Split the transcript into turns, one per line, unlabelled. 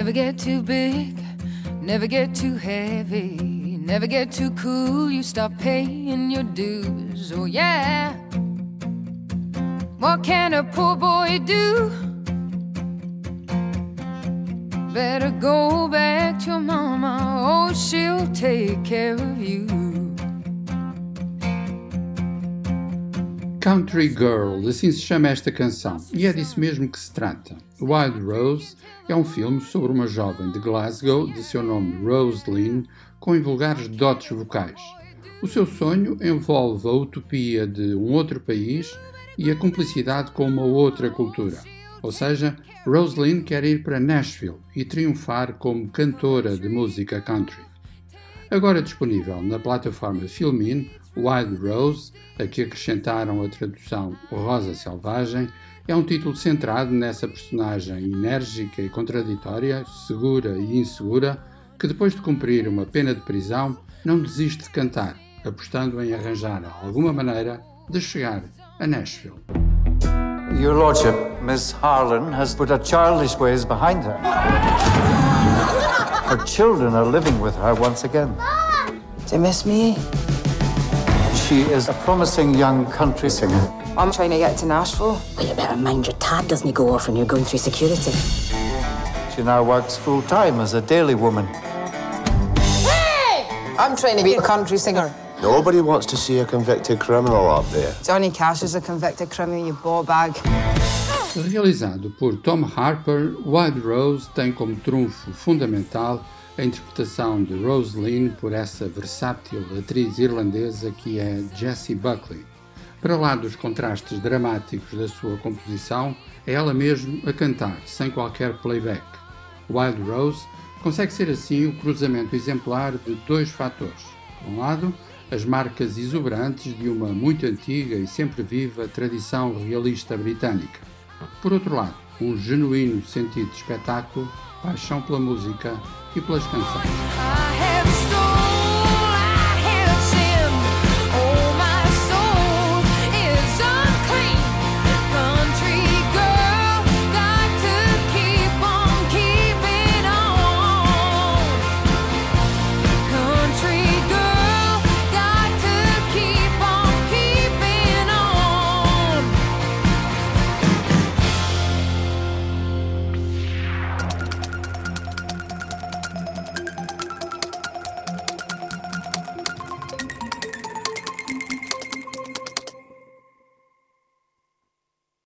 Never get too big, never get too heavy, never get too cool, you stop paying your dues. Oh, yeah. What can a poor boy do? Better go back to your mama, oh, she'll take care of you.
Country Girl, assim se chama esta canção, e é disso mesmo que se trata. Wild Rose é um filme sobre uma jovem de Glasgow, de seu nome Rose Lynn, com invulgares dotes vocais. O seu sonho envolve a utopia de um outro país e a cumplicidade com uma outra cultura. Ou seja, Rose Lynn quer ir para Nashville e triunfar como cantora de música country. Agora disponível na plataforma Filmin, Wild Rose, a que acrescentaram a tradução Rosa Selvagem, é um título centrado nessa personagem enérgica e contraditória, segura e insegura, que depois de cumprir uma pena de prisão não desiste de cantar, apostando em arranjar alguma maneira de chegar a Nashville.
Your Lordship, Miss Harlan has put her childish ways behind her. Her children are living with her once again.
Do you miss me?
She is a promising young country singer.
I'm trying to get to Nashville.
Well, you better mind your tab doesn't go off when you're going through security.
She now works full time as a daily woman. Hey!
I'm trying to be a country singer.
Nobody wants to see a convicted criminal up there.
Johnny Cash is a convicted criminal, you ball bag.
Realizado por Tom Harper, Wild Rose tem como trunfo fundamental a interpretação de Rose Lynn por essa versátil atriz irlandesa que é Jessie Buckley. Para lá dos contrastes dramáticos da sua composição, é ela mesmo a cantar, sem qualquer playback. Wild Rose consegue ser assim o cruzamento exemplar de dois fatores. Por um lado, as marcas exuberantes de uma muito antiga e sempre viva tradição realista britânica. Por outro lado, um genuíno sentido de espetáculo, paixão pela música e pelas canções.